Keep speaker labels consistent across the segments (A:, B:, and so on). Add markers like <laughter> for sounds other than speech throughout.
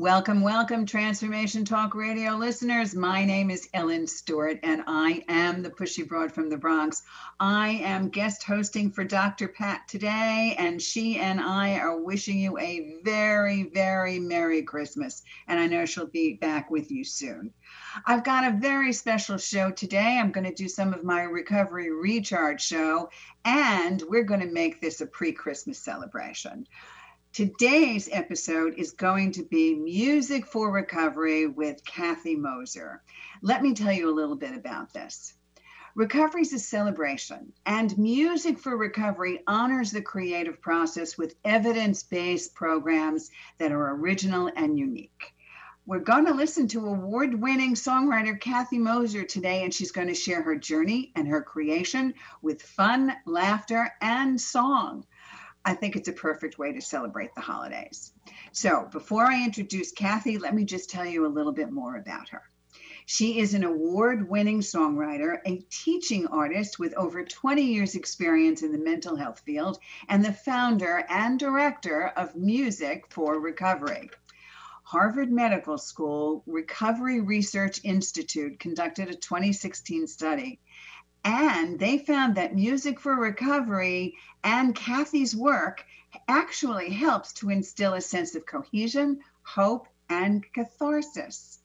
A: Welcome, welcome, Transformation Talk Radio listeners. My name is Ellen Stewart, and I am the pushy broad from the Bronx. I am guest hosting for Dr. Pat today, and she and I are wishing you a very, very Merry Christmas. And I know she'll be back with you soon. I've got a very special show today. I'm going to do some of my recovery recharge show, and we're going to make this a pre Christmas celebration. Today's episode is going to be Music for Recovery with Kathy Moser. Let me tell you a little bit about this. Recovery is a celebration, and Music for Recovery honors the creative process with evidence based programs that are original and unique. We're going to listen to award winning songwriter Kathy Moser today, and she's going to share her journey and her creation with fun, laughter, and song. I think it's a perfect way to celebrate the holidays. So, before I introduce Kathy, let me just tell you a little bit more about her. She is an award winning songwriter, a teaching artist with over 20 years' experience in the mental health field, and the founder and director of Music for Recovery. Harvard Medical School Recovery Research Institute conducted a 2016 study and they found that music for recovery and Kathy's work actually helps to instill a sense of cohesion, hope, and catharsis.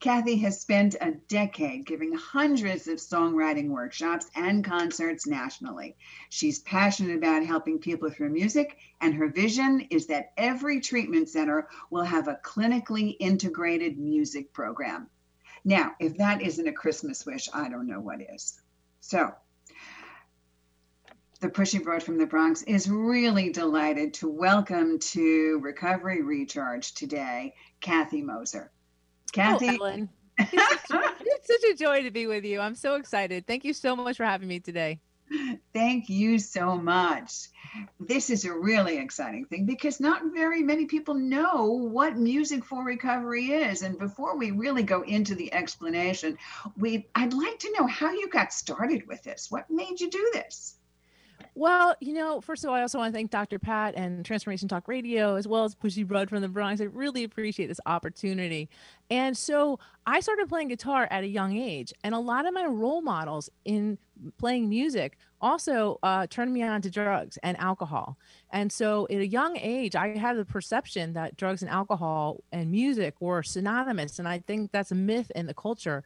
A: Kathy has spent a decade giving hundreds of songwriting workshops and concerts nationally. She's passionate about helping people through music, and her vision is that every treatment center will have a clinically integrated music program. Now, if that isn't a Christmas wish, I don't know what is. So, the Pushy Broad from the Bronx is really delighted to welcome to Recovery Recharge today, Kathy Moser. Kathy.
B: Oh, Ellen. it's such a joy to be with you. I'm so excited. Thank you so much for having me today.
A: Thank you so much. This is a really exciting thing because not very many people know what music for recovery is. And before we really go into the explanation, we I'd like to know how you got started with this. What made you do this?
B: Well, you know, first of all, I also want to thank Dr. Pat and Transformation Talk Radio, as well as Pushy Broad from the Bronx. I really appreciate this opportunity. And so I started playing guitar at a young age, and a lot of my role models in playing music also uh, turned me on to drugs and alcohol. And so at a young age, I had the perception that drugs and alcohol and music were synonymous. And I think that's a myth in the culture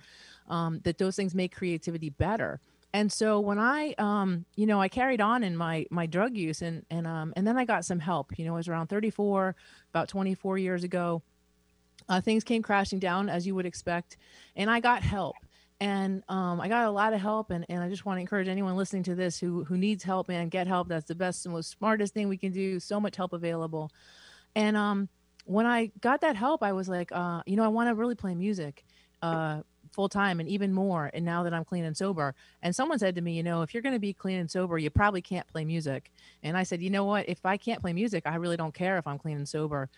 B: um, that those things make creativity better. And so when i um you know i carried on in my my drug use and and um and then i got some help. You know it was around 34 about 24 years ago. Uh, things came crashing down as you would expect. And i got help and um, i got a lot of help and, and i just want to encourage anyone listening to this who who needs help man get help that's the best and most smartest thing we can do so much help available and um when i got that help i was like uh you know i want to really play music uh full time and even more. And now that I'm clean and sober, and someone said to me, you know, if you're going to be clean and sober, you probably can't play music. And I said, you know what? If I can't play music, I really don't care if I'm clean and sober.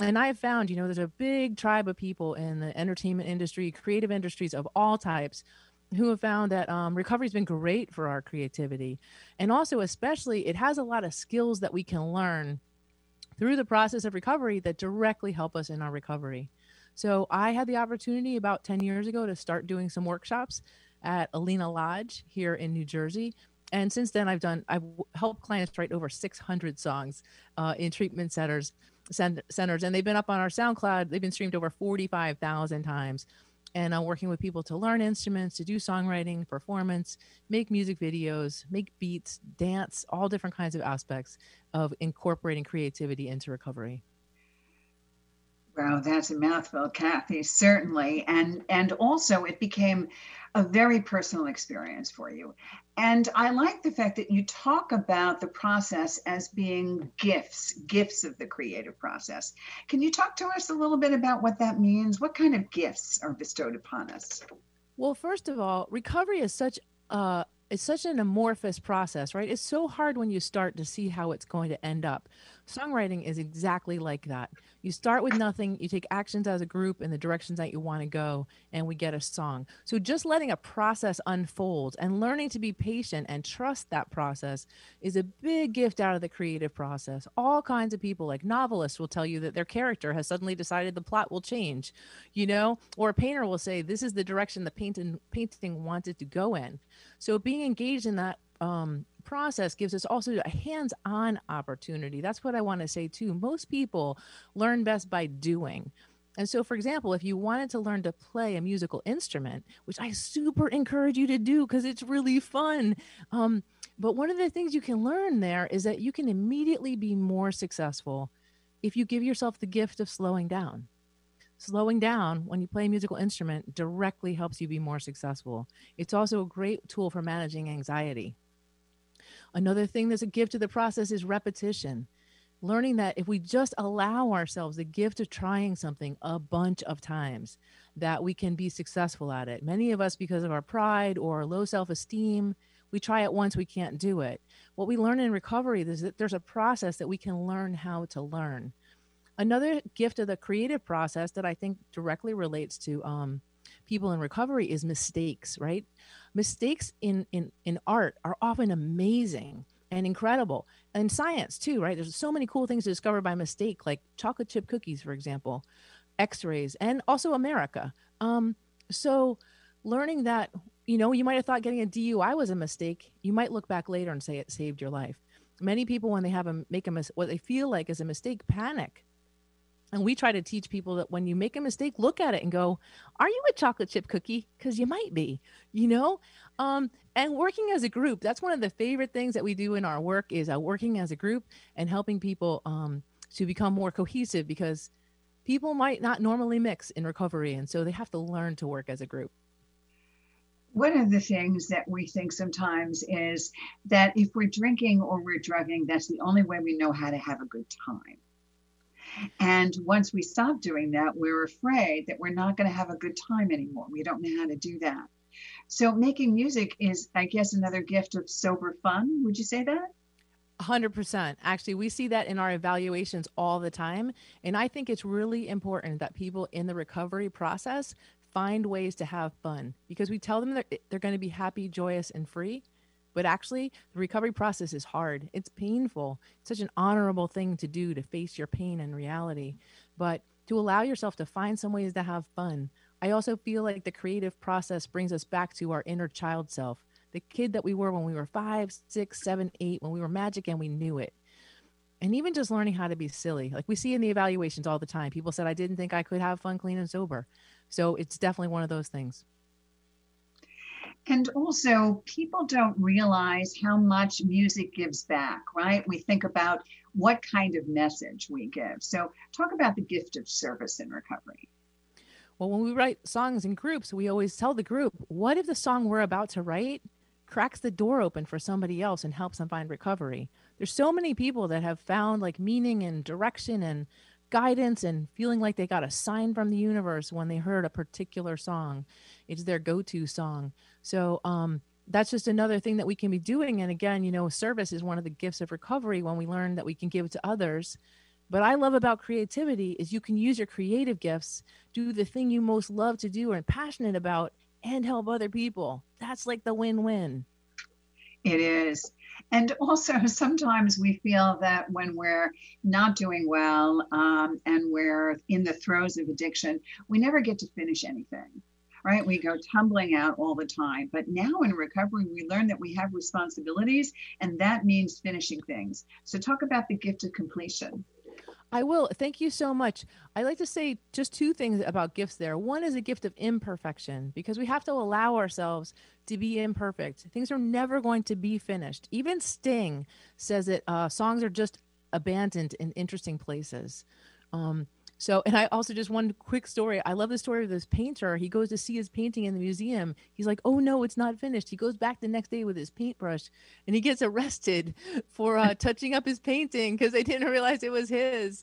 B: And I have found, you know, there's a big tribe of people in the entertainment industry, creative industries of all types who have found that um, recovery has been great for our creativity. And also, especially, it has a lot of skills that we can learn through the process of recovery that directly help us in our recovery. So I had the opportunity about 10 years ago to start doing some workshops at Alina Lodge here in New Jersey. And since then, I've done, I've helped clients write over 600 songs uh, in treatment centers, centers, and they've been up on our SoundCloud. They've been streamed over 45,000 times. And I'm working with people to learn instruments, to do songwriting, performance, make music videos, make beats, dance, all different kinds of aspects of incorporating creativity into recovery.
A: Oh, that's a mouthful, Kathy, certainly. And and also it became a very personal experience for you. And I like the fact that you talk about the process as being gifts, gifts of the creative process. Can you talk to us a little bit about what that means? What kind of gifts are bestowed upon us?
B: Well, first of all, recovery is such a it's such an amorphous process, right? It's so hard when you start to see how it's going to end up. Songwriting is exactly like that. You start with nothing, you take actions as a group in the directions that you want to go, and we get a song. So just letting a process unfold and learning to be patient and trust that process is a big gift out of the creative process. All kinds of people, like novelists, will tell you that their character has suddenly decided the plot will change, you know, or a painter will say, This is the direction the painting, painting wanted to go in. So being engaged in that um, process gives us also a hands-on opportunity. That's what I want to say too. Most people learn best by doing. And so, for example, if you wanted to learn to play a musical instrument, which I super encourage you to do because it's really fun. Um, but one of the things you can learn there is that you can immediately be more successful if you give yourself the gift of slowing down. Slowing down when you play a musical instrument directly helps you be more successful. It's also a great tool for managing anxiety. Another thing that's a gift to the process is repetition. Learning that if we just allow ourselves the gift of trying something a bunch of times, that we can be successful at it. Many of us, because of our pride or low self esteem, we try it once, we can't do it. What we learn in recovery is that there's a process that we can learn how to learn. Another gift of the creative process that I think directly relates to um, people in recovery is mistakes, right? mistakes in in in art are often amazing and incredible. And science too right? There's so many cool things to discover by mistake like chocolate chip cookies for example x-rays and also america. Um so learning that you know you might have thought getting a dui was a mistake. You might look back later and say it saved your life. Many people when they have a make a mis- what they feel like is a mistake panic and we try to teach people that when you make a mistake, look at it and go, Are you a chocolate chip cookie? Because you might be, you know? Um, and working as a group, that's one of the favorite things that we do in our work is uh, working as a group and helping people um, to become more cohesive because people might not normally mix in recovery. And so they have to learn to work as a group
A: one of the things that we think sometimes is that if we're drinking or we're drugging, that's the only way we know how to have a good time. And once we stop doing that, we're afraid that we're not going to have a good time anymore. We don't know how to do that. So making music is, I guess, another gift of sober fun. Would you say that?
B: 100%. Actually, we see that in our evaluations all the time. And I think it's really important that people in the recovery process find ways to have fun because we tell them that they're going to be happy, joyous, and free. But actually, the recovery process is hard. It's painful. It's such an honorable thing to do to face your pain and reality. But to allow yourself to find some ways to have fun. I also feel like the creative process brings us back to our inner child self, the kid that we were when we were five, six, seven, eight, when we were magic and we knew it. And even just learning how to be silly. Like we see in the evaluations all the time. People said, I didn't think I could have fun, clean, and sober. So it's definitely one of those things.
A: And also, people don't realize how much music gives back, right? We think about what kind of message we give. So, talk about the gift of service in recovery.
B: Well, when we write songs in groups, we always tell the group, what if the song we're about to write cracks the door open for somebody else and helps them find recovery? There's so many people that have found like meaning and direction and guidance and feeling like they got a sign from the universe when they heard a particular song. It's their go to song. So, um, that's just another thing that we can be doing. And again, you know, service is one of the gifts of recovery when we learn that we can give to others. But I love about creativity is you can use your creative gifts, do the thing you most love to do and passionate about, and help other people. That's like the win win.
A: It is. And also, <laughs> sometimes we feel that when we're not doing well um, and we're in the throes of addiction, we never get to finish anything, right? We go tumbling out all the time. But now in recovery, we learn that we have responsibilities, and that means finishing things. So, talk about the gift of completion.
B: I will. Thank you so much. I like to say just two things about gifts there. One is a gift of imperfection because we have to allow ourselves to be imperfect. Things are never going to be finished. Even Sting says that uh, songs are just abandoned in interesting places. Um, So, and I also just one quick story. I love the story of this painter. He goes to see his painting in the museum. He's like, "Oh no, it's not finished." He goes back the next day with his paintbrush, and he gets arrested <laughs> for uh, <laughs> touching up his painting because they didn't realize it was his.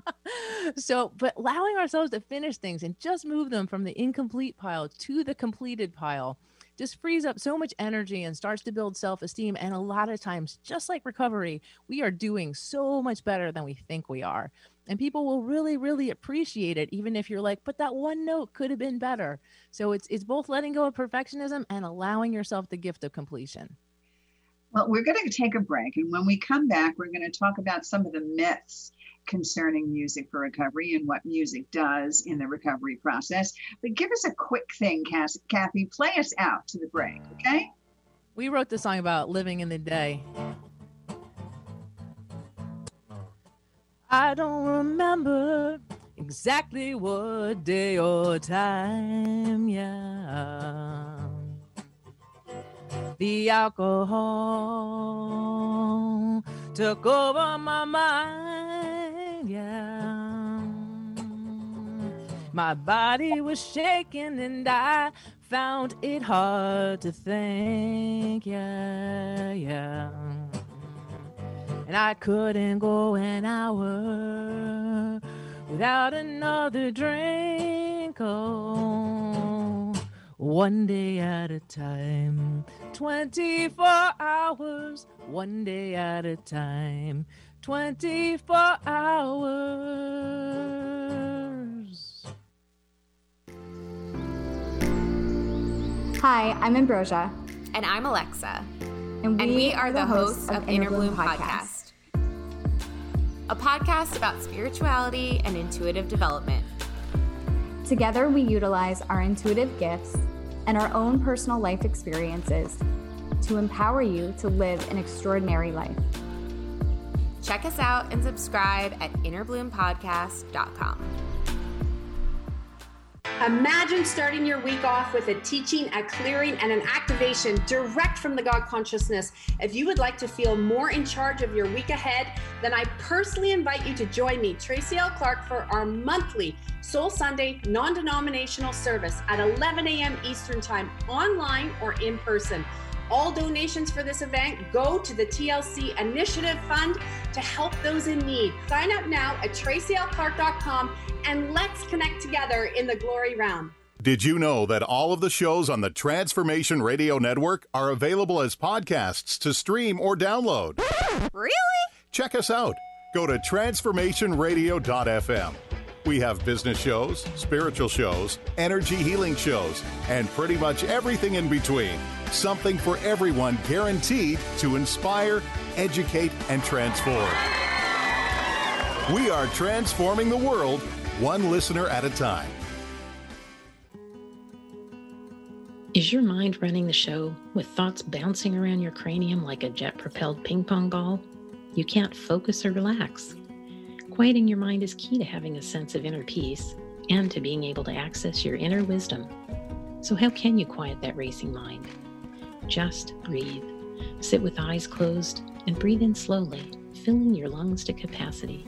B: <laughs> so, but allowing ourselves to finish things and just move them from the incomplete pile to the completed pile just frees up so much energy and starts to build self esteem. And a lot of times, just like recovery, we are doing so much better than we think we are. And people will really, really appreciate it, even if you're like, but that one note could have been better. So it's it's both letting go of perfectionism and allowing yourself the gift of completion.
A: Well, we're going to take a break. And when we come back, we're going to talk about some of the myths concerning music for recovery and what music does in the recovery process. But give us a quick thing, Kathy. Play us out to the break, okay?
B: We wrote the song about living in the day. I don't remember exactly what day or time, yeah. The alcohol took over my mind, yeah. My body was shaking and I found it hard to think, yeah, yeah. And I couldn't go an hour without another drink. Oh, one day at a time, 24 hours, one day at a time, 24 hours.
C: Hi, I'm Ambrosia.
D: And I'm Alexa.
C: And we,
D: and we are
C: the,
D: the hosts of Inner Bloom Podcast, a podcast about spirituality and intuitive development.
C: Together, we utilize our intuitive gifts and our own personal life experiences to empower you to live an extraordinary life.
D: Check us out and subscribe at innerbloompodcast.com.
E: Imagine starting your week off with a teaching, a clearing, and an activation direct from the God consciousness. If you would like to feel more in charge of your week ahead, then I personally invite you to join me, Tracy L. Clark, for our monthly Soul Sunday non denominational service at 11 a.m. Eastern Time, online or in person. All donations for this event go to the TLC Initiative Fund to help those in need. Sign up now at tracylclark.com and let's connect together in the glory realm.
F: Did you know that all of the shows on the Transformation Radio Network are available as podcasts to stream or download?
D: Really?
F: Check us out. Go to transformationradio.fm. We have business shows, spiritual shows, energy healing shows, and pretty much everything in between. Something for everyone guaranteed to inspire, educate, and transform. We are transforming the world one listener at a time.
G: Is your mind running the show with thoughts bouncing around your cranium like a jet propelled ping pong ball? You can't focus or relax. Quieting your mind is key to having a sense of inner peace and to being able to access your inner wisdom. So, how can you quiet that racing mind? Just breathe. Sit with eyes closed and breathe in slowly, filling your lungs to capacity.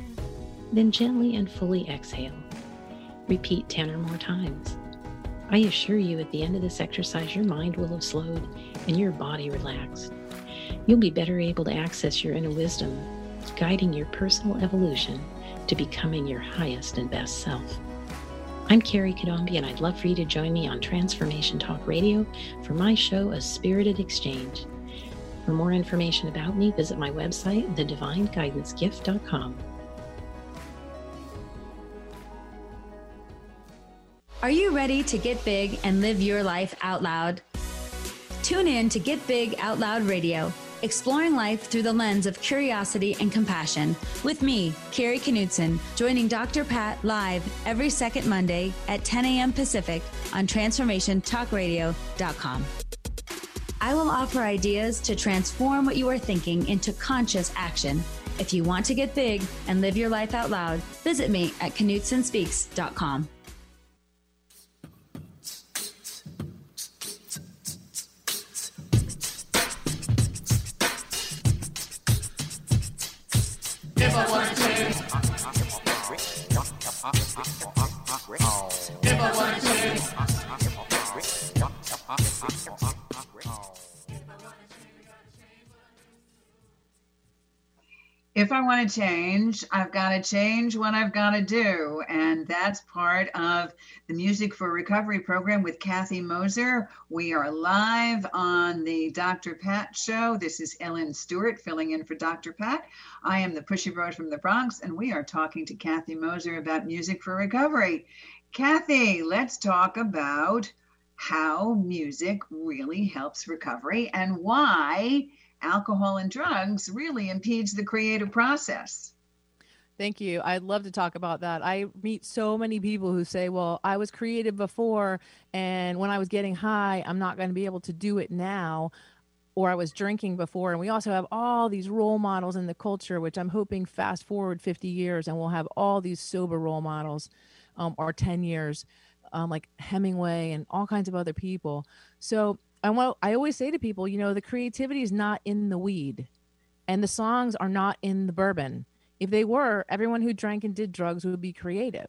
G: Then gently and fully exhale. Repeat 10 or more times. I assure you, at the end of this exercise, your mind will have slowed and your body relaxed. You'll be better able to access your inner wisdom, guiding your personal evolution to becoming your highest and best self. I'm Carrie Kadombi, and I'd love for you to join me on Transformation Talk Radio for my show, A Spirited Exchange. For more information about me, visit my website, thedivineguidancegift.com.
H: Are you ready to get big and live your life out loud? Tune in to Get Big Out Loud Radio, exploring life through the lens of curiosity and compassion, with me, Carrie Knudsen, joining Dr. Pat live every second Monday at 10 a.m. Pacific on TransformationTalkRadio.com. I will offer ideas to transform what you are thinking into conscious action. If you want to get big and live your life out loud, visit me at KnudsenSpeaks.com. Give a one, two.
A: If I want to change, I've got to change what I've got to do. And that's part of the Music for Recovery program with Kathy Moser. We are live on the Dr. Pat show. This is Ellen Stewart filling in for Dr. Pat. I am the pushy broad from the Bronx, and we are talking to Kathy Moser about Music for Recovery. Kathy, let's talk about how music really helps recovery and why alcohol and drugs really impedes the creative process.
B: Thank you. I'd love to talk about that. I meet so many people who say, Well, I was creative before, and when I was getting high, I'm not going to be able to do it now. Or I was drinking before. And we also have all these role models in the culture, which I'm hoping fast forward 50 years and we'll have all these sober role models um, or 10 years, um, like Hemingway and all kinds of other people. So I want I always say to people, you know, the creativity is not in the weed and the songs are not in the bourbon. If they were, everyone who drank and did drugs would be creative.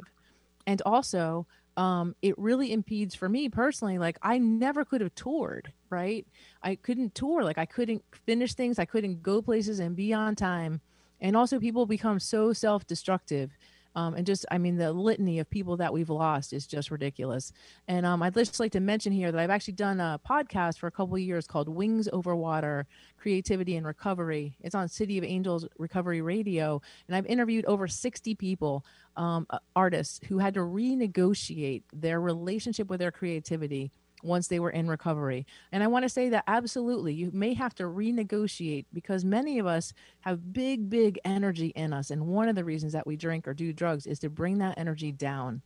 B: And also, um, it really impedes for me personally. Like I never could have toured, right? I couldn't tour. Like I couldn't finish things. I couldn't go places and be on time. And also, people become so self-destructive um, and just, I mean, the litany of people that we've lost is just ridiculous. And um, I'd just like to mention here that I've actually done a podcast for a couple of years called Wings Over Water Creativity and Recovery. It's on City of Angels Recovery Radio. And I've interviewed over 60 people, um, artists, who had to renegotiate their relationship with their creativity once they were in recovery. And I want to say that absolutely, you may have to renegotiate because many of us have big, big energy in us. And one of the reasons that we drink or do drugs is to bring that energy down.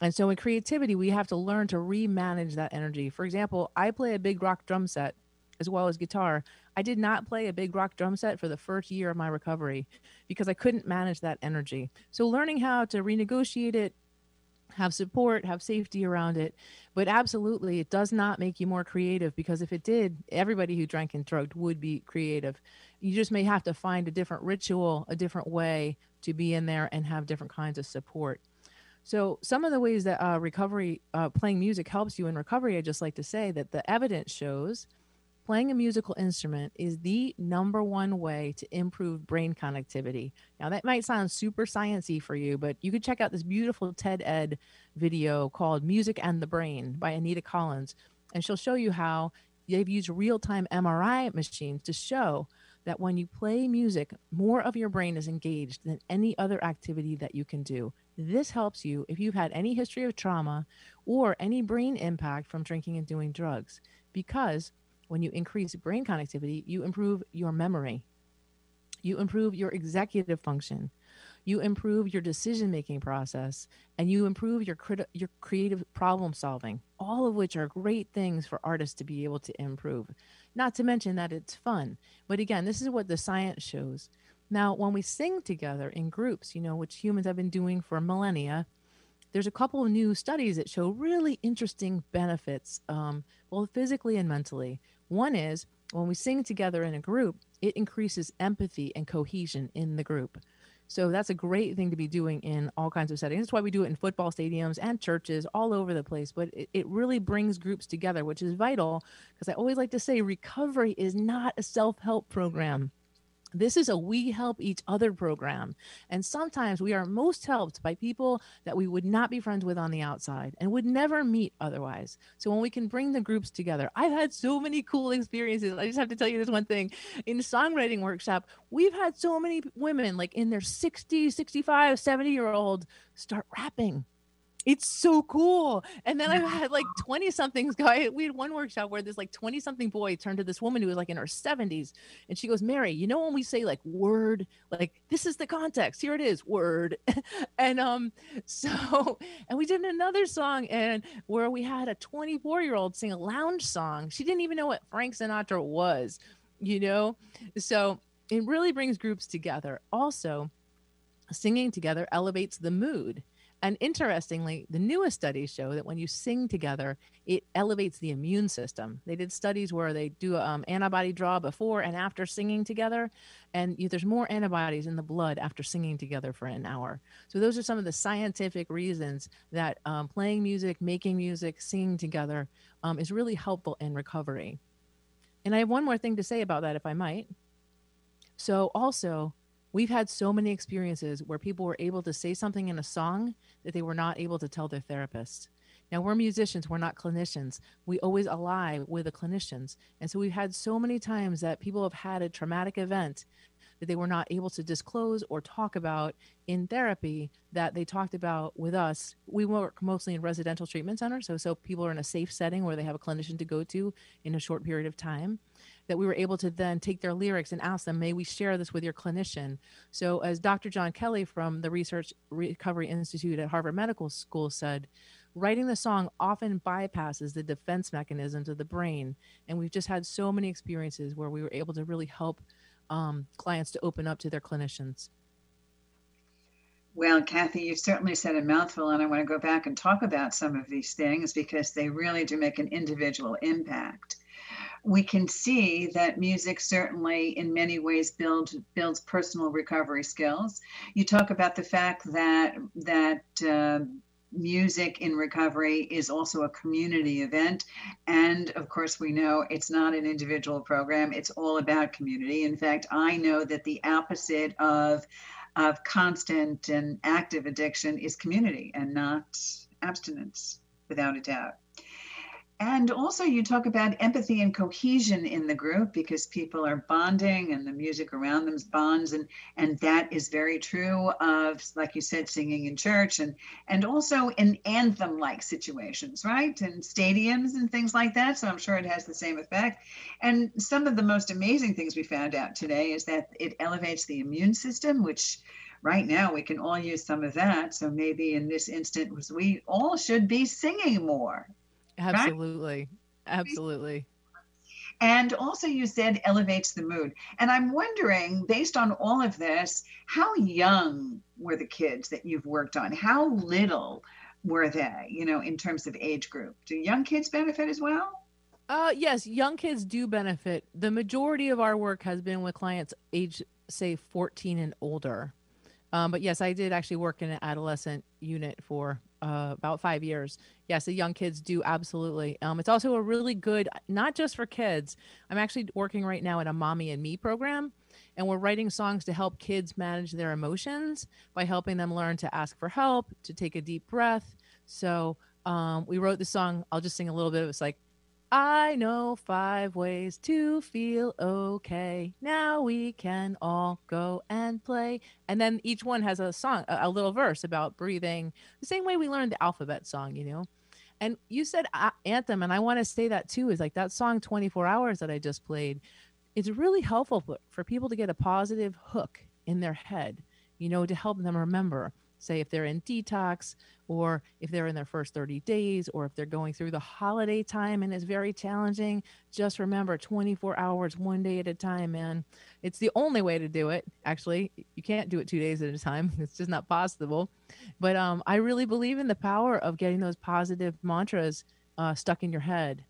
B: And so in creativity, we have to learn to remanage that energy. For example, I play a big rock drum set as well as guitar. I did not play a big rock drum set for the first year of my recovery because I couldn't manage that energy. So learning how to renegotiate it, have support, have safety around it. But absolutely, it does not make you more creative because if it did, everybody who drank and drugged would be creative. You just may have to find a different ritual, a different way to be in there and have different kinds of support. So, some of the ways that uh, recovery, uh, playing music helps you in recovery, I just like to say that the evidence shows playing a musical instrument is the number one way to improve brain connectivity. Now that might sound super sciency for you, but you could check out this beautiful TED Ed video called Music and the Brain by Anita Collins, and she'll show you how they've used real-time MRI machines to show that when you play music, more of your brain is engaged than any other activity that you can do. This helps you if you've had any history of trauma or any brain impact from drinking and doing drugs because when you increase brain connectivity, you improve your memory, you improve your executive function, you improve your decision making process, and you improve your crit- your creative problem solving. All of which are great things for artists to be able to improve. Not to mention that it's fun. But again, this is what the science shows. Now, when we sing together in groups, you know, which humans have been doing for millennia, there's a couple of new studies that show really interesting benefits, um, both physically and mentally. One is when we sing together in a group, it increases empathy and cohesion in the group. So that's a great thing to be doing in all kinds of settings. That's why we do it in football stadiums and churches all over the place. But it, it really brings groups together, which is vital because I always like to say recovery is not a self help program. This is a we help each other program. And sometimes we are most helped by people that we would not be friends with on the outside and would never meet otherwise. So when we can bring the groups together, I've had so many cool experiences. I just have to tell you this one thing. In songwriting workshop, we've had so many women like in their 60, 65, 70 year old start rapping it's so cool. And then I've had like 20 somethings guy. We had one workshop where this like 20 something boy turned to this woman who was like in her 70s and she goes, Mary, you know when we say like word, like this is the context. Here it is, word. <laughs> and um, <laughs> so and we did another song and where we had a 24 year old sing a lounge song. She didn't even know what Frank Sinatra was, you know? So it really brings groups together. Also, singing together elevates the mood And interestingly, the newest studies show that when you sing together, it elevates the immune system. They did studies where they do um, antibody draw before and after singing together, and you, there's more antibodies in the blood after singing together for an hour. So those are some of the scientific reasons that um, playing music, making music, singing together um, is really helpful in recovery. And I have one more thing to say about that, if I might. So also, we've had so many experiences where people were able to say something in a song that they were not able to tell their therapist. Now, we're musicians, we're not clinicians. We always ally with the clinicians. And so we've had so many times that people have had a traumatic event that they were not able to disclose or talk about in therapy that they talked about with us. We work mostly in residential treatment centers, so so people are in a safe setting where they have a clinician to go to in a short period of time that we were able to then take their lyrics and ask them, may we share this with your clinician? So, as Dr. John Kelly from the Research Recovery Institute at Harvard Medical School said, writing the song often bypasses the defense mechanisms of the brain. And we've just had so many experiences where we were able to really help um, clients to open up to their clinicians.
A: Well, Kathy, you've certainly said a mouthful, and I want to go back and talk about some of these things because they really do make an individual impact we can see that music certainly in many ways build, builds personal recovery skills. You talk about the fact that that uh, music in recovery is also a community event. And of course, we know it's not an individual program, it's all about community. In fact, I know that the opposite of, of constant and active addiction is community and not abstinence, without a doubt. And also, you talk about empathy and cohesion in the group because people are bonding and the music around them bonds. And, and that is very true of, like you said, singing in church and, and also in anthem like situations, right? And stadiums and things like that. So I'm sure it has the same effect. And some of the most amazing things we found out today is that it elevates the immune system, which right now we can all use some of that. So maybe in this instance, we all should be singing more
B: Absolutely. Right? Absolutely.
A: And also, you said elevates the mood. And I'm wondering, based on all of this, how young were the kids that you've worked on? How little were they, you know, in terms of age group? Do young kids benefit as well?
B: Uh, yes, young kids do benefit. The majority of our work has been with clients age, say, 14 and older. Um, but yes, I did actually work in an adolescent unit for uh, about five years. Yes, the young kids do absolutely. Um, it's also a really good, not just for kids. I'm actually working right now in a mommy and me program, and we're writing songs to help kids manage their emotions by helping them learn to ask for help, to take a deep breath. So um, we wrote the song. I'll just sing a little bit. Of it's like I know five ways to feel okay. Now we can all go and play. And then each one has a song, a, little verse about breathing, the same way we learned the alphabet song, you know. And you said uh, anthem, and I want to say that too is like that song 24 Hours that I just played. It's really helpful for, for people to get a positive hook in their head, you know, to help them remember say if they're in detox or if they're in their first 30 days or if they're going through the holiday time and it's very challenging just remember 24 hours one day at a time man. It's the only way to do it. Actually you can't do it two days at a time. <laughs> It's just not possible. But um, i really believe in the power of getting those positive mantras uh, stuck in your head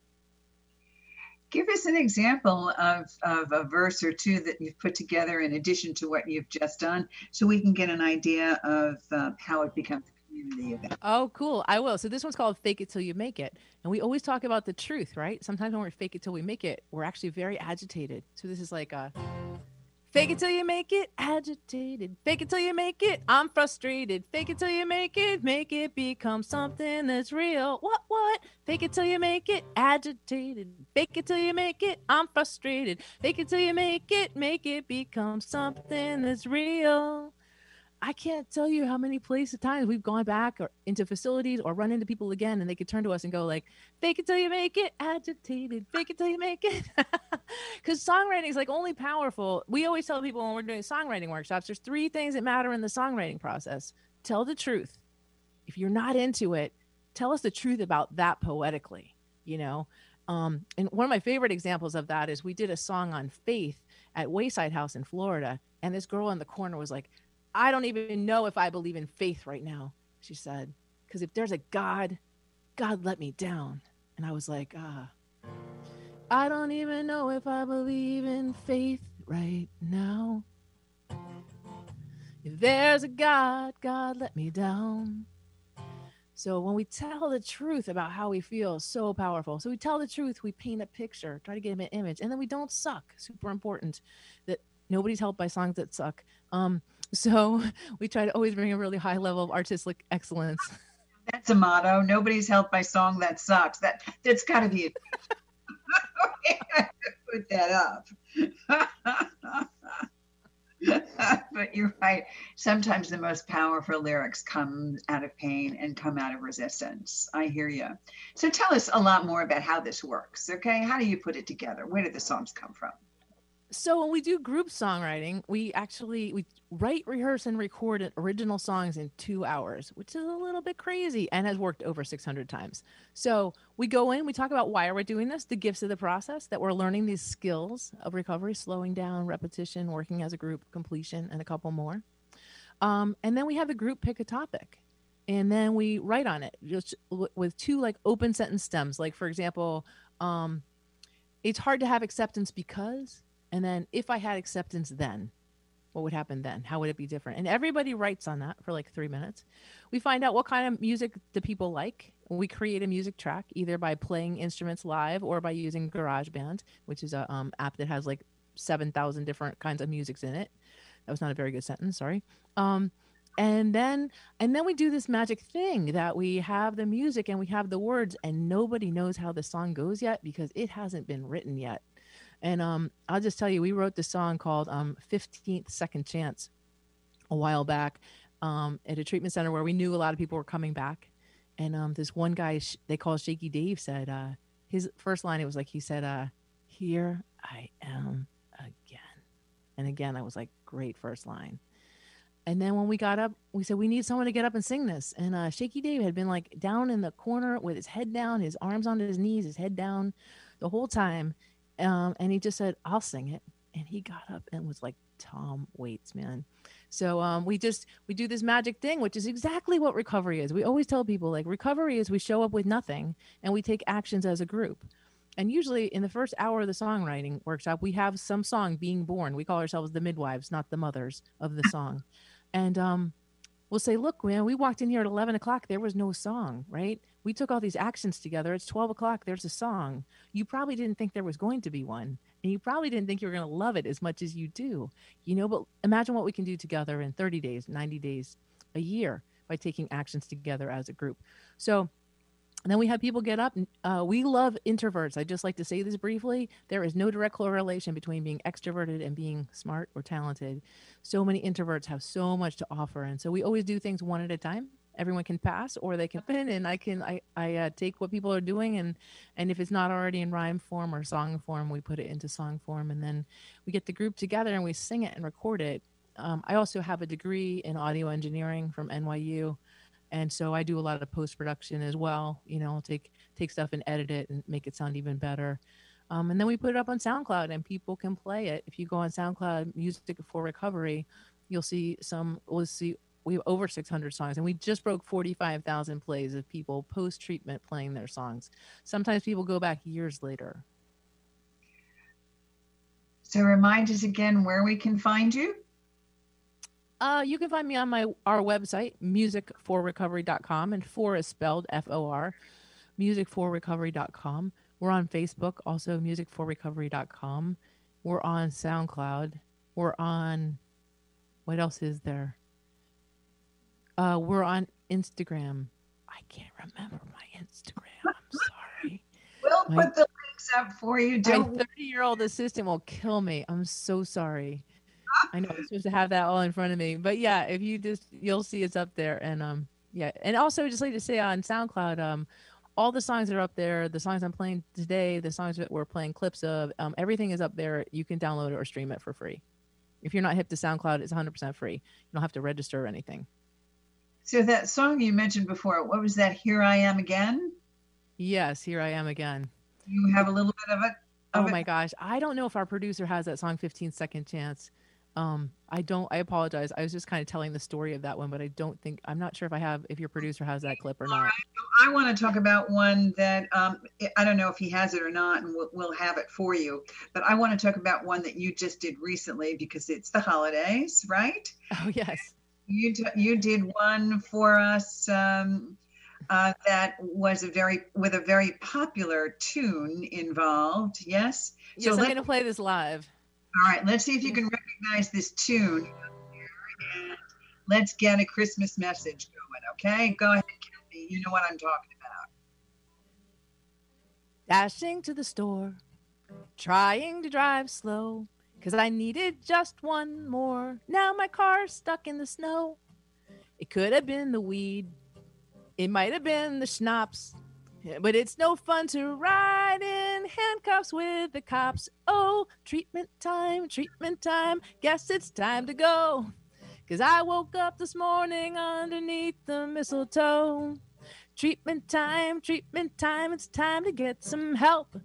A: give us an example of, of a verse or two that you've put together in addition to what you've just done so we can get an idea of uh, how it becomes a community event.
B: Oh, cool. I will. So this one's called Fake It Till You Make It. And we always talk about the truth, right? Sometimes when we fake it till we make it, we're actually very agitated. So this is like a Fake it till you make it agitated. Fake it till you make it. I'm frustrated. Fake it till you make it. Make it become something that's real. What, what? Fake it till you make it agitated. Fake it till you make it. I'm frustrated. Fake it till you make it. Make it become something that's real. I can't tell you how many places times we've gone back or into facilities or run into people again and they could turn to us and go like, fake it till you make it, agitated, fake it till you make it. <laughs> Because songwriting is like only powerful. We always tell people when we're doing songwriting workshops, there's three things that matter in the songwriting process. Tell the truth. If you're not into it, tell us the truth about that poetically, you know? Um, and one of my favorite examples of that is we did a song on faith at Wayside House in Florida. And this girl in the corner was like, I don't even know if I believe in faith right now. She said, because if there's a God, God let me down. And I was like, ah, I don't even know if I believe in faith right now. If there's a God, God let me down. So when we tell the truth about how we feel, so powerful. So we tell the truth, we paint a picture, try to get an image, and then we don't suck. Super important that nobody's helped by songs that suck. Um, so <laughs> we try to always bring a really high level of artistic excellence.
A: That's a motto. Nobody's helped by song that sucks. That that's got to be. A, <laughs> put that up. <laughs> but you're right. Sometimes the most powerful lyrics come out of pain and come out of resistance. I hear you. So tell us a lot more about how this works. Okay. How do you put it together? Where did the songs come from?
B: So when we do group songwriting we actually we write rehearse and record original songs in two hours which is a little bit crazy and has worked over 600 times. So we go in we talk about why are we doing this the gifts of the process that we're learning these skills of recovery slowing down repetition working as a group completion and a couple more. Um, and then we have the group pick a topic and then we write on it just with two like open sentence stems. Like for example um, it's hard to have acceptance because and then if I had acceptance then, what would happen then? How would it be different? And everybody writes on that for like three minutes. We find out what kind of music do people like. We create a music track either by playing instruments live or by using GarageBand, which is a um, app that has like 7,000 different kinds of musics in it. That was not a very good sentence. Sorry. Um, and then and then we do this magic thing that we have the music and we have the words and nobody knows how the song goes yet because it hasn't been written yet and um, I'll just tell you, we wrote this song called um, 15th Second Chance a while back um, at a treatment center where we knew a lot of people were coming back. And um, this one guy they call Shaky Dave said, uh, his first line, it was like, he said, uh, Here I am again. And again, I was like, Great first line. And then when we got up, we said, We need someone to get up and sing this. And uh, Shaky Dave had been like down in the corner with his head down, his arms on his knees, his head down the whole time um, and he just said, I'll sing it. And he got up and was like, Tom Waits, man. So um, we just we do this magic thing, which is exactly what recovery is. We always tell people like recovery is we show up with nothing and we take actions as a group. And usually in the first hour of the songwriting workshop, we have some song being born. We call ourselves the midwives, not the mothers of the song. And um, we'll say, look, man, we walked in here at 11 o'clock. There was no song, right? we took all these actions together. It's 12 o'clock. There's a song. You probably didn't think there was going to be one. And you probably didn't think you were going to love it as much as you do. You know, but imagine what we can do together in 30 days, 90 days, a year by taking actions together as a group. So, and then we have people get up. Uh, we love introverts. I just like to say this briefly. There is no direct correlation between being extroverted and being smart or talented. So many introverts have so much to offer. And so we always do things one at a time everyone can pass or they can in and i can i i uh, take what people are doing and and if it's not already in rhyme form or song form we put it into song form and then we get the group together and we sing it and record it um, i also have a degree in audio engineering from nyu and so i do a lot of post production as well you know I'll take take stuff and edit it and make it sound even better um, and then we put it up on soundcloud and people can play it if you go on soundcloud music for recovery you'll see some we'll see we have over 600 songs and we just broke 45,000 plays of people post treatment playing their songs. Sometimes people go back years later.
A: So remind us again where we can find you.
B: Uh, you can find me on my our website, musicforrecovery.com, and for is spelled F-O-R, musicforrecovery.com. We're on Facebook, also musicforrecovery.com. We're on SoundCloud. We're on what else is there? Uh, we're on Instagram. I can't remember my Instagram. I'm sorry.
A: we'll my, put the links up for you.
B: Don't my 30 year old assistant will kill me. I'm so sorry. I know I'm supposed to have that all in front of me, but yeah, if you just you'll see it's up there, and um yeah, and also just like to say on SoundCloud, um all the songs that are up there, the songs I'm playing today, the songs that we're playing clips of, um, everything is up there. You can download it or stream it for free. If you're not hip to SoundCloud, it's 100% free. You don't have to register or anything.
A: So that song you mentioned before, what was that? Here I am again.
B: Yes, here I am again.
A: You have a little bit of it.
B: Of oh my it? gosh, I don't know if our producer has that song 15 Second Chance. Um, I don't. I apologize. I was just kind of telling the story of that one, but I don't think I'm not sure if I have if your producer has that clip or not.
A: I want to talk about one that um, I don't know if he has it or not, and we'll, we'll have it for you. But I want to talk about one that you just did recently because it's the holidays, right? <laughs>
B: Oh yes.
A: You you did one for us um, uh, that was a very with a very popular tune involved. Yes.
B: Yes, so I'm going to play this live.
A: All right, let's see if you can recognize this tune. Let's get a Christmas message going, okay? Go ahead, Kathy. You know what I'm talking about.
B: Dashing to the store, trying to drive slow, because I needed just one more. Now my car's stuck in the snow. It could have been the weed, it might have been the schnapps, but it's no fun to ride in handcuffs with the cops. Oh, treatment time, treatment time. Guess it's time to go. Cause I woke up this morning underneath the mistletoe. Treatment time, treatment time. It's time to get some help.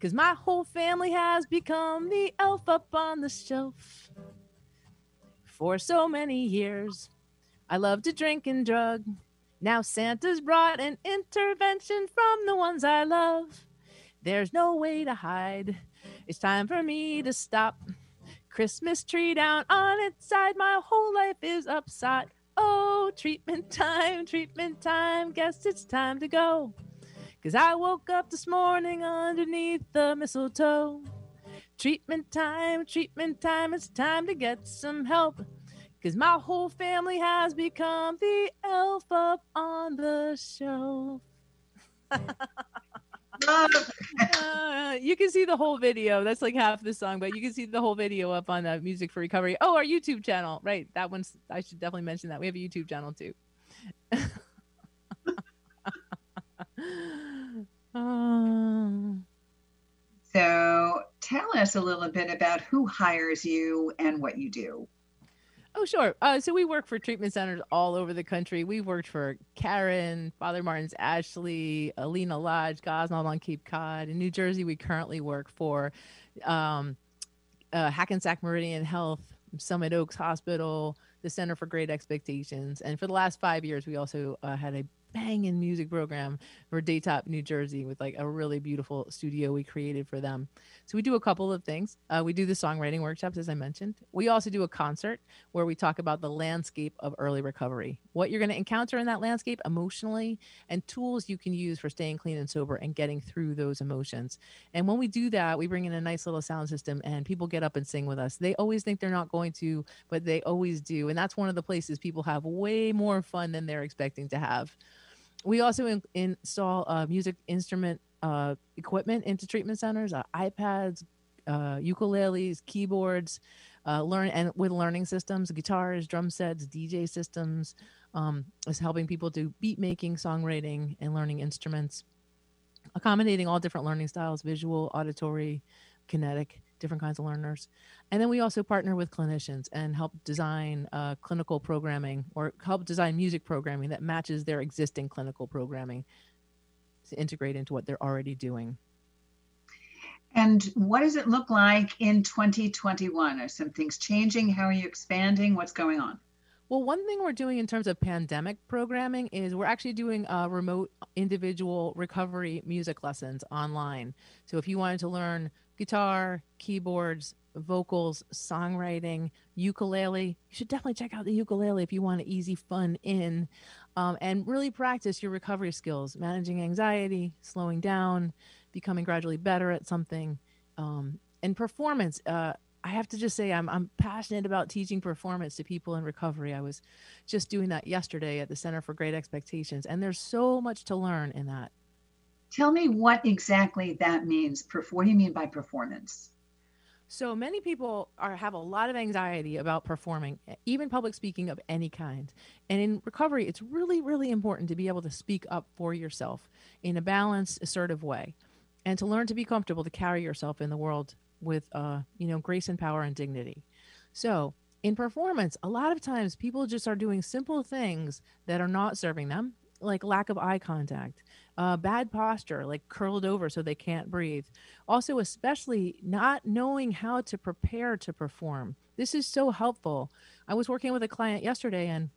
B: Cause my whole family has become the elf up on the shelf. For so many years, I love to drink and drug. Now Santa's brought an intervention from the ones I love. There's no way to hide. It's time for me to stop. Christmas tree down on its side. My whole life is upside. Oh, treatment time, treatment time. Guess it's time to go. Cause I woke up this morning underneath the mistletoe. Treatment time, treatment time. It's time to get some help. Cause my whole family has become the elf up on the shelf. uh, <laughs> you can see the whole video. That's like half the song, but you can see the whole video up on uh, Music for Recovery. Oh, our YouTube channel. Right. That one's, I should definitely mention that. We have a YouTube channel too.
A: um, <laughs> <sighs> so tell us a little bit about who hires you and what you do.
B: Oh, sure. Uh, so we work for treatment centers all over the country. We've worked for Caron, Father Martin's Ashley, Alina Lodge, Gosnold on Cape Cod. In New Jersey, we currently work for um, uh, Hackensack Meridian Health, Summit Oaks Hospital, the Center for Great Expectations. And for the last five years, we also uh, had a banging music program for Daytop, New Jersey, with like a really beautiful studio we created for them. So we do a couple of things. Uh, we do the songwriting workshops, as I mentioned. We also do a concert where we talk about the landscape of early recovery, what you're going to encounter in that landscape emotionally, and tools you can use for staying clean and sober and getting through those emotions. And when we do that, we bring in a nice little sound system and people get up and sing with us. They always think they're not going to, but they always do. And that's one of the places people have way more fun than they're expecting to have. We also in, install a music instrument uh, equipment into treatment centers, uh, iPads, uh, ukuleles, keyboards, uh, learn and with learning systems, guitars, drum sets, DJ systems, um, is helping people do beat making, songwriting, and learning instruments, accommodating all different learning styles, visual, auditory, kinetic, different kinds of learners. And then we also partner with clinicians and help design uh, clinical programming or help design music programming that matches their existing clinical programming to integrate into what they're already doing.
A: And what does it look like in 2021? Are some things changing? How are you expanding? What's going on?
B: Well, one thing we're doing in terms of pandemic programming is we're actually doing uh, remote individual recovery music lessons online. So if you wanted to learn guitar, keyboards, vocals, songwriting, ukulele, you should definitely check out the ukulele if you want an easy, fun in um, and really practice your recovery skills, managing anxiety, slowing down, becoming gradually better at something, um, and performance. Uh, I have to just say, I'm, I'm passionate about teaching performance to people in recovery. I was just doing that yesterday at the Center for Great Expectations, and there's so much to learn in that.
A: Tell me what exactly that means. What do you mean by performance?
B: So many people are have a lot of anxiety about performing, even public speaking of any kind. And in recovery, it's really, really important to be able to speak up for yourself in a balanced, assertive way, and to learn to be comfortable to carry yourself in the world with, uh, you know, grace and power and dignity. So in performance, a lot of times people just are doing simple things that are not serving them, like lack of eye contact, uh, bad posture, like curled over so they can't breathe. Also, especially not knowing how to prepare to perform This is so helpful. I was working with a client yesterday and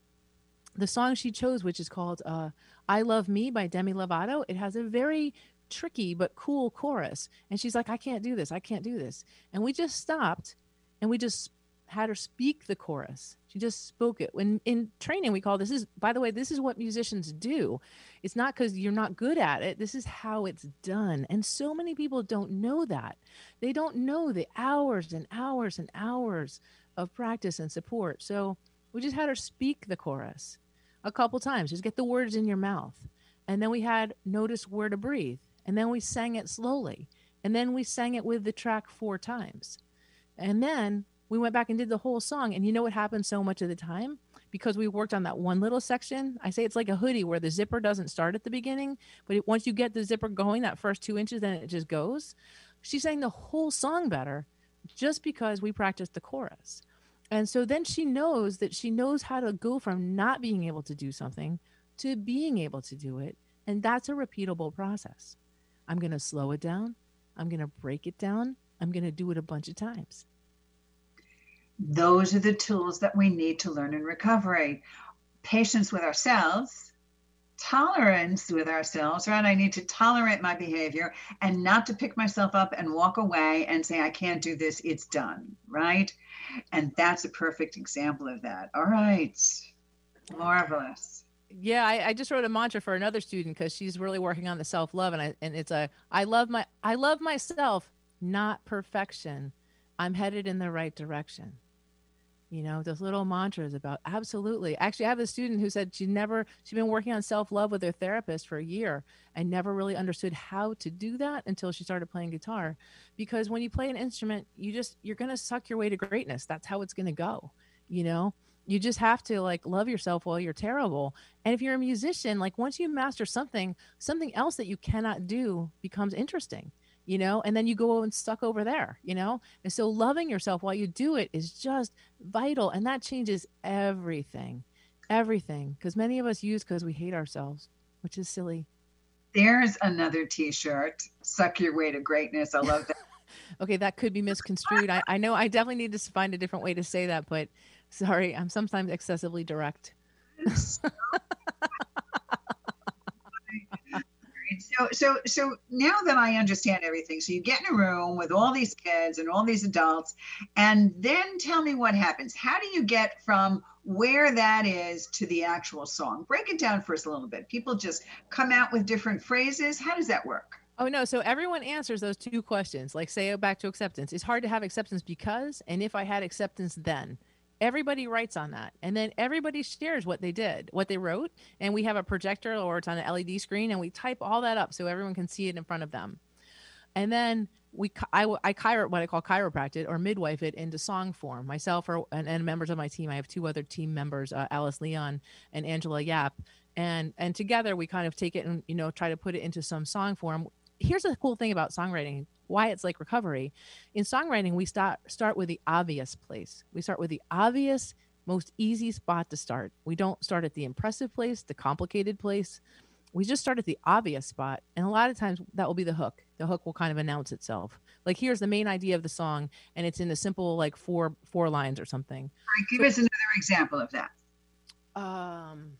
B: the song she chose, which is called uh, I Love Me by Demi Lovato, it has a very tricky but cool chorus. And she's like, I can't do this. I can't do this. And we just stopped and we just had her speak the chorus. She just spoke it. When in training, we call this is by the way, this is what musicians do. It's not because you're not good at it. This is how it's done. And so many people don't know that. They don't know the hours and hours and hours of practice and support. So we just had her speak the chorus a couple times. Just get the words in your mouth. And then we had notice where to breathe. And then we sang it slowly. And then we sang it with the track four times. And then we went back and did the whole song. And you know what happened so much of the time? Because we worked on that one little section. I say it's like a hoodie where the zipper doesn't start at the beginning, but it, once you get the zipper going, that first two inches, then it just goes. She sang the whole song better just because we practiced the chorus. And so then she knows that she knows how to go from not being able to do something to being able to do it. And that's a repeatable process. I'm going to slow it down. I'm going to break it down. I'm going to do it a bunch of times.
A: Those are the tools that we need to learn in recovery. Patience with ourselves, tolerance with ourselves, right? I need to tolerate my behavior and not to pick myself up and walk away and say, I can't do this, it's done, right? And that's a perfect example of that. All right. Marvelous.
B: Yeah, I, I just wrote a mantra for another student because she's really working on the self love, and I and it's a I love my I love myself, not perfection. I'm headed in the right direction you know those little mantras about absolutely. Actually i have a student who said she never she's been working on self-love with her therapist for a year and never really understood how to do that until she started playing guitar because when you play an instrument you just you're going to suck your way to greatness. That's how it's going to go you know? You just have to like love yourself while you're terrible. And if you're a musician like once you master something something else that you cannot do becomes interesting you know, and then you go and stuck over there, you know? And so loving yourself while you do it is just vital. And that changes everything, everything. Because many of us use because we hate ourselves, which is silly.
A: There's another t shirt. Suck your way to greatness. I love that. <laughs>
B: okay, that could be misconstrued. I, I know I definitely need to find a different way to say that, but sorry, I'm sometimes excessively direct.
A: So, so, so now that I understand everything, so you get in a room with all these kids and all these adults, and then tell me what happens. How do you get from where that is to the actual song? Break it down for us a little bit. People just come out with different phrases. How does that work?
B: Oh no, so everyone answers those two questions. Like say back to acceptance. It's hard to have acceptance because and if I had acceptance then everybody writes on that and then everybody shares what they did what they wrote and we have a projector or it's on an led screen and we type all that up so everyone can see it in front of them and then we I, I chiro, what I call chiropractic or midwife it into song form. Myself or and, and members of my team. I have two other team members, uh, Alice Leon and Angela Yap, and and together we kind of take it and you know try to put it into some song form. Here's the cool thing about songwriting why it's like recovery. In songwriting, we start start with the obvious place. We start with the obvious, most easy spot to start. We don't start at the impressive place, the complicated place. We just start at the obvious spot. And a lot of times that will be the hook. The hook will kind of announce itself. Like here's the main idea of the song and it's in a simple like four four lines or something.
A: Right, give so, us another example of that.
B: Um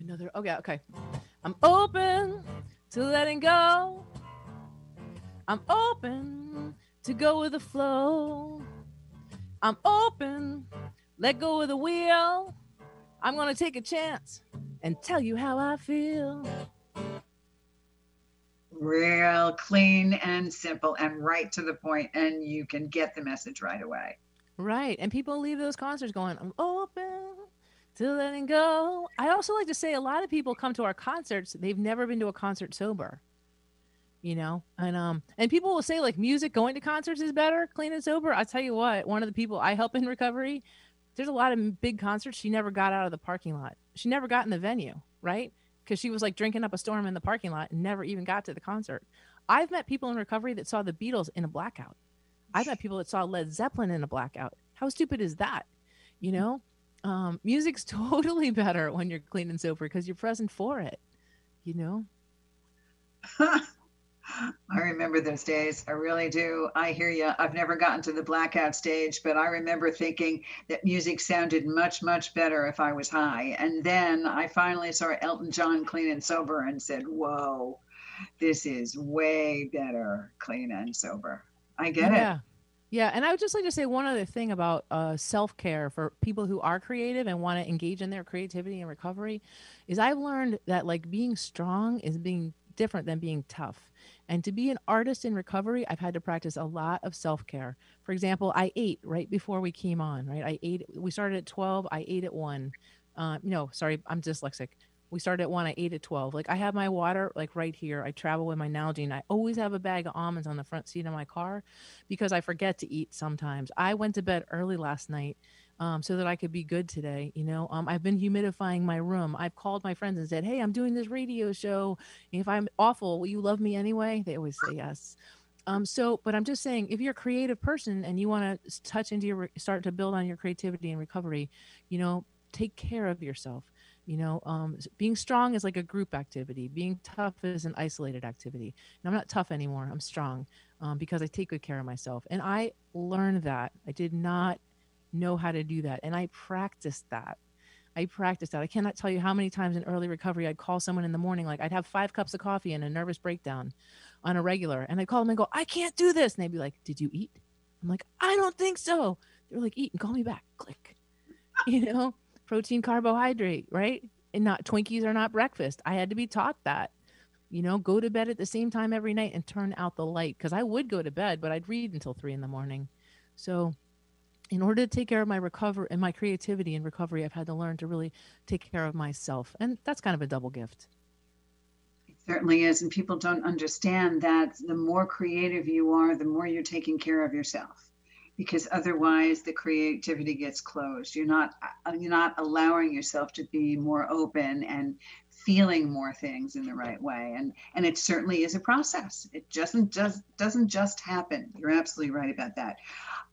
B: another okay, okay. I'm open to letting go I'm open to go with the flow. I'm open, let go of the wheel. I'm going to take a chance and tell you how I feel.
A: Real clean and simple and right to the point, and you can get the message right away.
B: Right. And people leave those concerts going, I'm open to letting go. I also like to say a lot of people come to our concerts, they've never been to a concert sober you know? And um and people will say like music going to concerts is better clean and sober. I'll tell you what one of the people i help in <laughs> recovery there's a lot of big concerts she never got out of the parking lot. She never got in the venue right? Because she was like drinking up a storm in the parking lot and never even got to the concert. I've met people in recovery that saw the beatles in a blackout. I've met people that saw led zeppelin in a blackout. How stupid is that you know um, music's <laughs> totally better when you're clean and sober because you're present for it you know <laughs>
A: I remember those days. I really do. I hear you. I've never gotten to the blackout stage, but I remember thinking that music sounded much, much better if I was high. And then I finally saw Elton John clean and sober and said, Whoa, this is way better clean and sober. I get
B: yeah.
A: it.
B: Yeah, and I would just like to say one other thing about uh, self care for people who are creative and want to engage in their creativity and recovery, is I've learned that like being strong is being different than being tough. And to be an artist in recovery, I've had to practice a lot of self care. For example, I ate right before we came on. Right, I ate. We started at twelve. I ate at one. Uh, no, sorry, I'm dyslexic we started at one i ate at 12 like i have my water like right here i travel with my nalgene i always have a bag of almonds on the front seat of my car because i forget to eat sometimes. I went to bed early last night um, so that i could be good today you know? Um, i've been humidifying my room. I've called my friends and said hey i'm doing this radio show. If i'm awful will you love me anyway? They always say yes. Um, so, but I'm just saying, if you're a creative person and you want to touch into your, start to build on your creativity and recovery, you know, take care of yourself you know um, being strong is like a group activity. Being tough is an isolated activity. And i'm not tough anymore. I'm strong um, because i take good care of myself. And i learned that. I did not know how to do that. And i practiced that. I practiced that. I cannot tell you how many times in early recovery i'd call someone in the morning like i'd have five cups of coffee and a nervous breakdown on a regular. And i'd call them and go i can't do this. And they'd be like did you eat? I'm like i don't think so. They're like eat and call me back. Click. <laughs> You know protein, carbohydrate, right? And not Twinkies are not breakfast. I had to be taught that. You know, go to bed at the same time every night and turn out the light because I would go to bed, but I'd read until three in the morning. So, in order to take care of my recovery and my creativity and recovery, I've had to learn to really take care of myself. And that's kind of a double gift.
A: It certainly is. And people don't understand that the more creative you are, the more you're taking care of yourself because otherwise the creativity gets closed. You're not uh, you're not allowing yourself to be more open and feeling more things in the right way. And and it certainly is a process. It doesn't just doesn't just happen. You're absolutely right about that.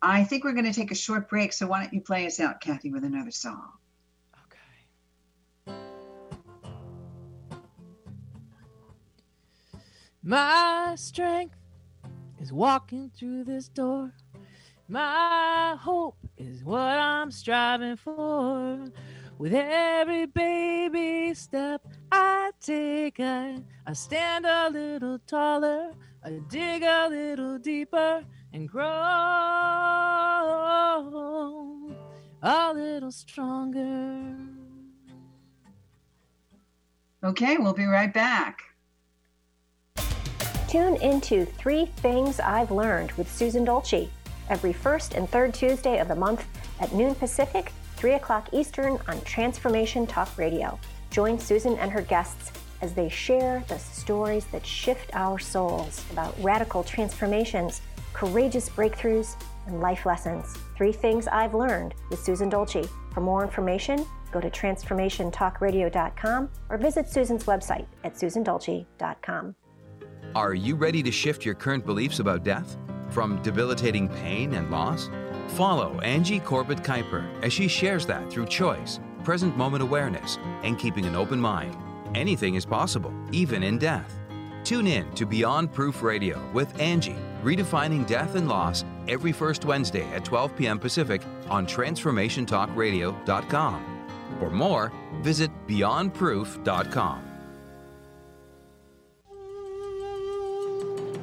A: I think we're going to take a short break so why don't you play us out kathy with another song?
B: Okay. My strength is walking through this door my hope is what I'm striving for. With every baby step I take, I, I stand a little taller, I dig a little deeper, and grow a little stronger.
A: Okay, we'll be right back.
I: Tune into Three Things I've Learned with Susan Dolce every first and third Tuesday of the month at noon Pacific, 3 o'clock Eastern on Transformation Talk Radio. Join Susan and her guests as they share the stories that shift our souls about radical transformations, courageous breakthroughs, and life lessons. Three things I've learned with Susan Dolce. For more information, go to transformationtalkradio.com or visit Susan's website at susandolce.com.
J: Are you ready to shift your current beliefs about death? From debilitating pain and loss? Follow Angie Corbett Kuiper as she shares that through choice, present moment awareness, and keeping an open mind. Anything is possible, even in death. Tune in to Beyond Proof Radio with Angie, redefining death and loss every first Wednesday at 12 p.m. Pacific on TransformationTalkRadio.com. For more, visit BeyondProof.com.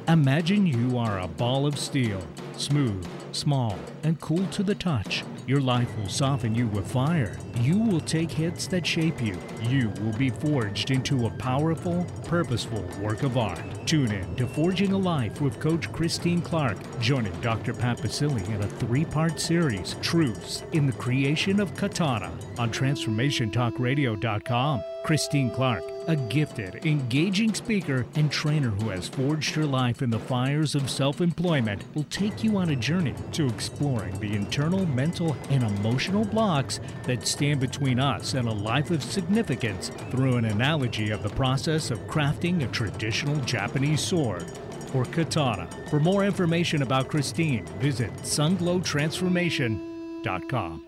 K: Imagine you are a ball of steel, smooth, small, and cool to the touch. Your life will soften you with fire. You will take hits that shape you. You will be forged into a powerful, purposeful work of art. Tune in to Forging a Life with Coach Christine Clark, joining Dr. Pat Baccili in a three part series, Truths in the Creation of Katana, on TransformationTalkRadio.com. Christine Clark, a gifted, engaging speaker and trainer who has forged her life in the fires of self employment, will take you on a journey to exploring the internal, mental, and emotional blocks that stand between us and a life of significance through an analogy of the process of crafting a traditional Japanese sword or katana. For more information about Christine, visit sunglowtransformation.com.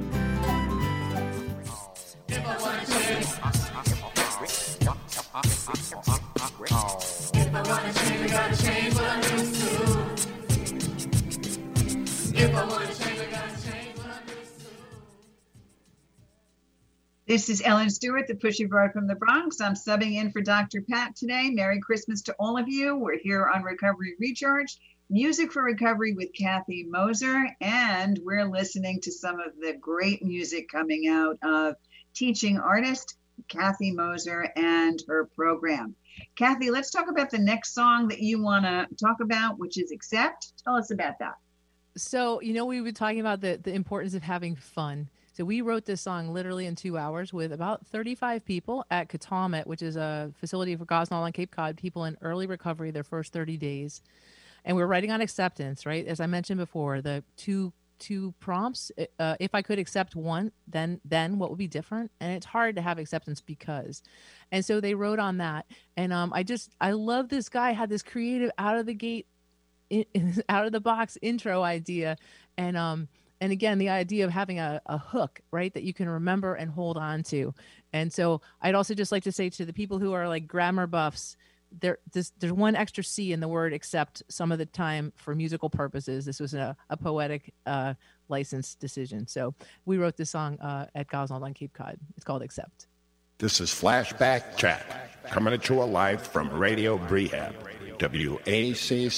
A: This is Ellen Stewart, the pushy broad from the Bronx. I'm subbing in for Dr. Pat today. Merry Christmas to all of you. We're here on Recovery Recharge, Music for Recovery with Kathy Moser, and we're listening to some of the great music coming out of teaching artist Kathy Moser and her program. Kathy, let's talk about the next song that you want to talk about, which is Accept. Tell us about that.
B: So, you know, we've been talking about the, the importance of having fun. So we wrote this song literally in two hours with about 35 people at Cataumet, which is a facility for Gosnold on Cape Cod, people in early recovery their first 30 days. And we're writing on acceptance, right? As I mentioned before, the two two prompts. Uh, if I could accept one, then then what would be different? And it's hard to have acceptance because, and so they wrote on that. And um, I just I love this guy had this creative out of the gate, in, <laughs> out of the box intro idea, and um and again the idea of having a, a hook right that you can remember and hold on to and so i'd also just like to say to the people who are like grammar buffs there this, there's one extra c in the word except some of the time for musical purposes this was a, a poetic uh, license decision. So we wrote this song uh, at Gosnold on cape cod. It's called accept.
L: This is flashback chat coming at you live from radio rehab wacc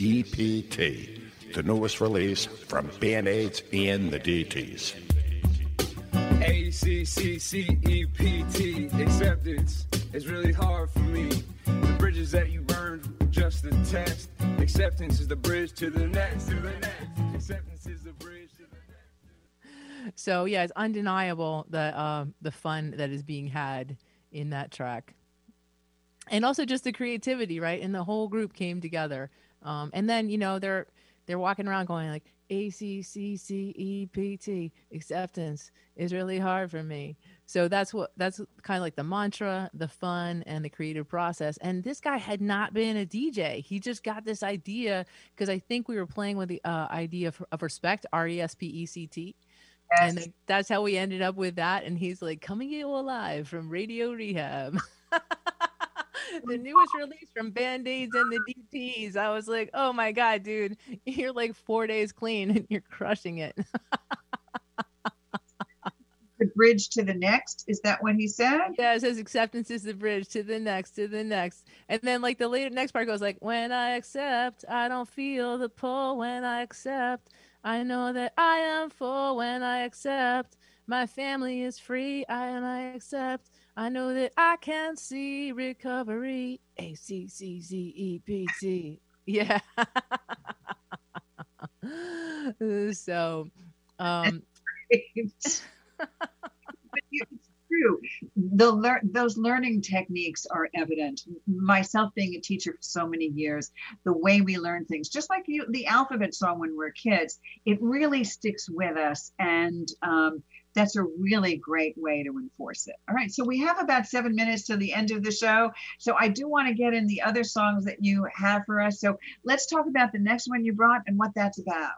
L: ept the newest release from Band-Aids and the DTs.
M: A-C-C-C-E-P-T, acceptance is really hard for me. The bridges that you burned just the test. Acceptance is the bridge to the next, to the next. Acceptance is the bridge to the next.
B: So yeah, it's undeniable the uh, the fun that is being had in that track, and also just the creativity, right? And the whole group came together. Um, and then you know they're they're walking around going like A C C C E P T acceptance is really hard for me. So that's what that's kind of like the mantra, the fun, and the creative process. And this guy had not been a DJ. He just got this idea because I think we were playing with the uh, idea of, of respect, R E S P E C T. Yes. And that's how we ended up with that. And he's like, coming to you alive from Radio Rehab. <laughs> the newest release from Band-Aids and the DTs. I was like, oh my God, dude, <laughs> you're like four days clean and you're crushing it. <laughs>
A: the bridge to the next. Is that what he said?
B: Yeah, it says acceptance is the bridge to the next, to the next. And then like the later next part goes like, when I accept, I don't feel the pull when I accept. I know that I am full when I accept. My family is free I and I accept. I know that I can see recovery. A C C Z E P T. Yeah. <laughs> so, um, <laughs>
A: it's true. The lear- those learning techniques are evident. Myself being a teacher for so many years, the way we learn things, just like you, the alphabet song when we're kids, it really sticks with us. And um, that's a really great way to enforce it. All right, so we have about seven minutes to the end of the show. So I do want to get in the other songs that you have for us. So let's talk about the next one you brought and what that's about.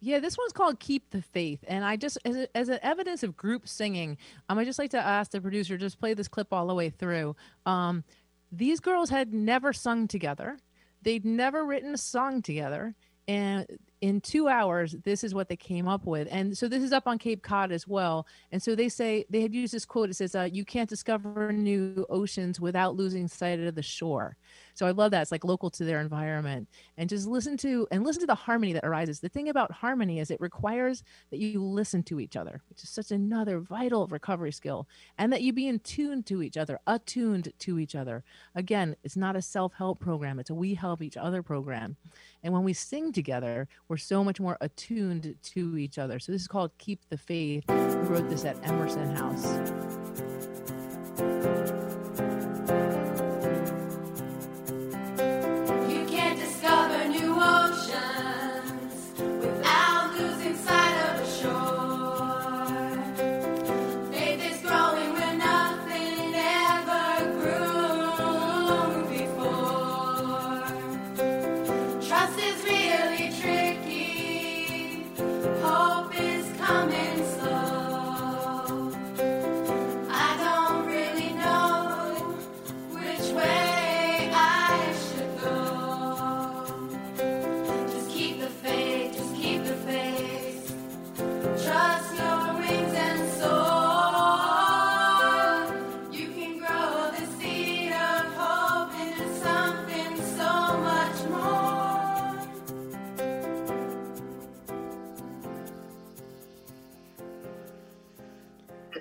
B: Yeah, this one's called "Keep the Faith," and I just, as, a, as an evidence of group singing, um, I just like to ask the producer just play this clip all the way through. Um, these girls had never sung together; they'd never written a song together, and in two hours, this is what they came up with. And so this is up on Cape Cod as well. And so they say they had used this quote. It says, uh, "You can't discover new oceans without losing sight of the shore." So I love that. It's like local to their environment. And just listen to and listen to the harmony that arises. The thing about harmony is it requires that you listen to each other, which is such another vital recovery skill, and that you be in tune to each other, attuned to each other. Again, it's not a self-help program, it's a we help each other program. And when we sing together, we're so much more attuned to each other. So this is called Keep the Faith. We wrote this at Emerson House.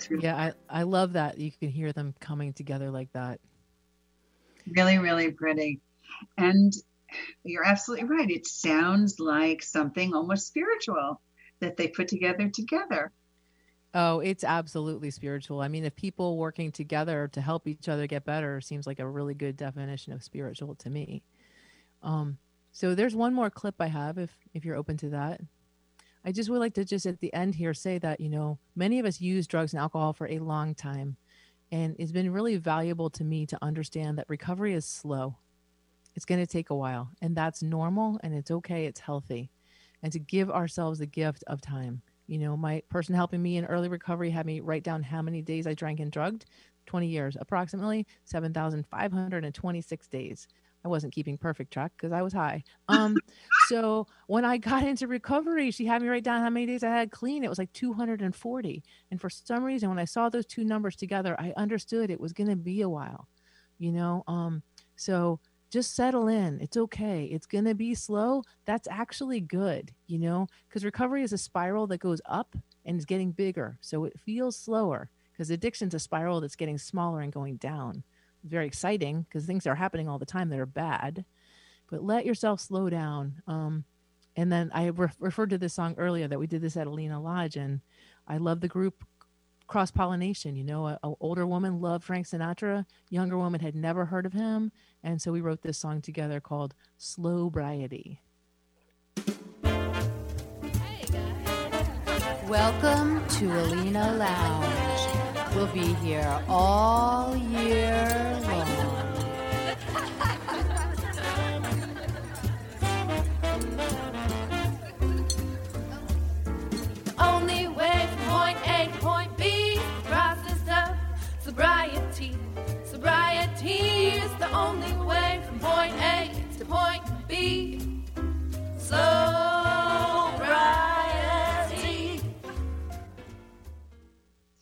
B: Yeah, I, I love that you can hear them coming together like that.
A: Really, really pretty. And you're absolutely right. It sounds like something almost spiritual that they put together together.
B: Oh, it's absolutely spiritual. I mean, if people working together to help each other get better seems like a really good definition of spiritual to me. Um, so there's one more clip I have if if you're open to that. I just would like to just at the end here say that, you know, many of us use drugs and alcohol for a long time. And it's been really valuable to me to understand that recovery is slow. It's going to take a while, and that's normal and it's okay, it's healthy. And to give ourselves the gift of time. You know, my person helping me in early recovery had me write down how many days I drank and drugged 20 years, approximately 7,526 days. I wasn't keeping perfect track because I was high. Um, so when I got <laughs> into recovery, she had me write down how many days I had clean. It was like 240. And for some reason, when I saw those two numbers together, I understood it was going to be a while, you know? Um, so just settle in. It's okay. It's going to be slow. That's actually good, you know, because recovery is a spiral that goes up and is getting bigger. So it feels slower because addiction's a spiral that's getting smaller and going down. Very exciting because things are happening all the time that are bad, but let yourself slow down. Um, and then I re- referred to this song earlier that we did this at Alina Lodge, and I love the group cross pollination. You know, a, a older woman loved Frank Sinatra, younger woman had never heard of him, and so we wrote this song together called Slow Briety.
N: Welcome to Alina Lounge. We'll be here all year long.
O: Only way from point A to point B. Process of sobriety. Sobriety is the only way from point A to point B. Sobriety.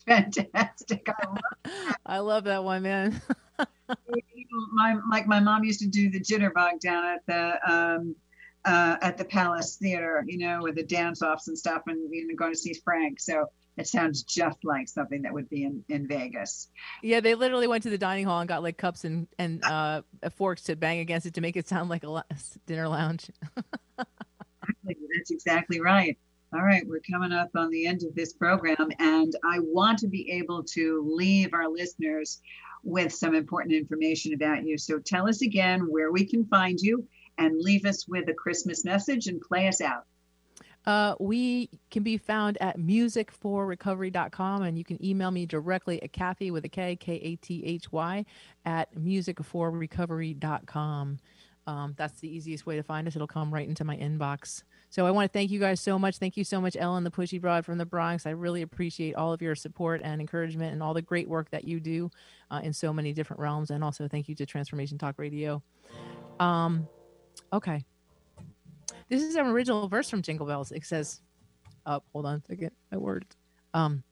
A: Fantastic. I love <laughs>
B: I love that one, man. <laughs>
A: my like my mom used to do the jitterbug down at the um uh at the Palace Theater, you know, with the dance offs and stuff and you know going to see Frank. So it sounds just like something that would be in, in Vegas.
B: Yeah, they literally went to the dining hall and got like cups and and uh, forks to bang against it to make it sound like a dinner lounge. <laughs>
A: That's exactly right. All right, we're coming up on the end of this program, and I want to be able to leave our listeners with some important information about you. So tell us again where we can find you and leave us with a Christmas message and play us out.
B: Uh, we can be found at musicforrecovery.com and you can email me directly at Kathy with a K, K A T H Y, at musicforrecovery.com. Um, that's the easiest way to find us. It'll come right into my inbox. So I want to thank you guys so much. Thank you so much, Ellen, the pushy broad from the Bronx. I really appreciate all of your support and encouragement and all the great work that you do uh, in so many different realms. And also thank you to Transformation Talk Radio. Um, okay. This is an original verse from Jingle Bells. It says, "Up, oh, hold on a second, my words." Um,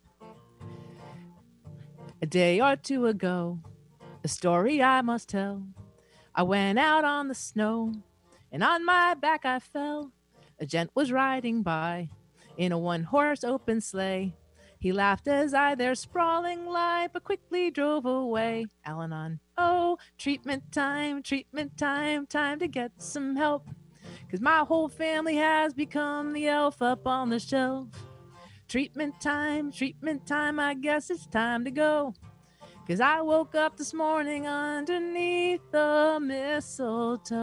B: a day or two ago, a story I must tell. I went out on the snow, and on my back I fell. A gent was riding by in a one horse open sleigh. He laughed as I there sprawling lie, but quickly drove away. Al Anon. Oh, treatment time, treatment time, time to get some help. Cause my whole family has become the elf up on the shelf. Treatment time, treatment time, I guess it's time to go. Cause I woke up this morning underneath the mistletoe.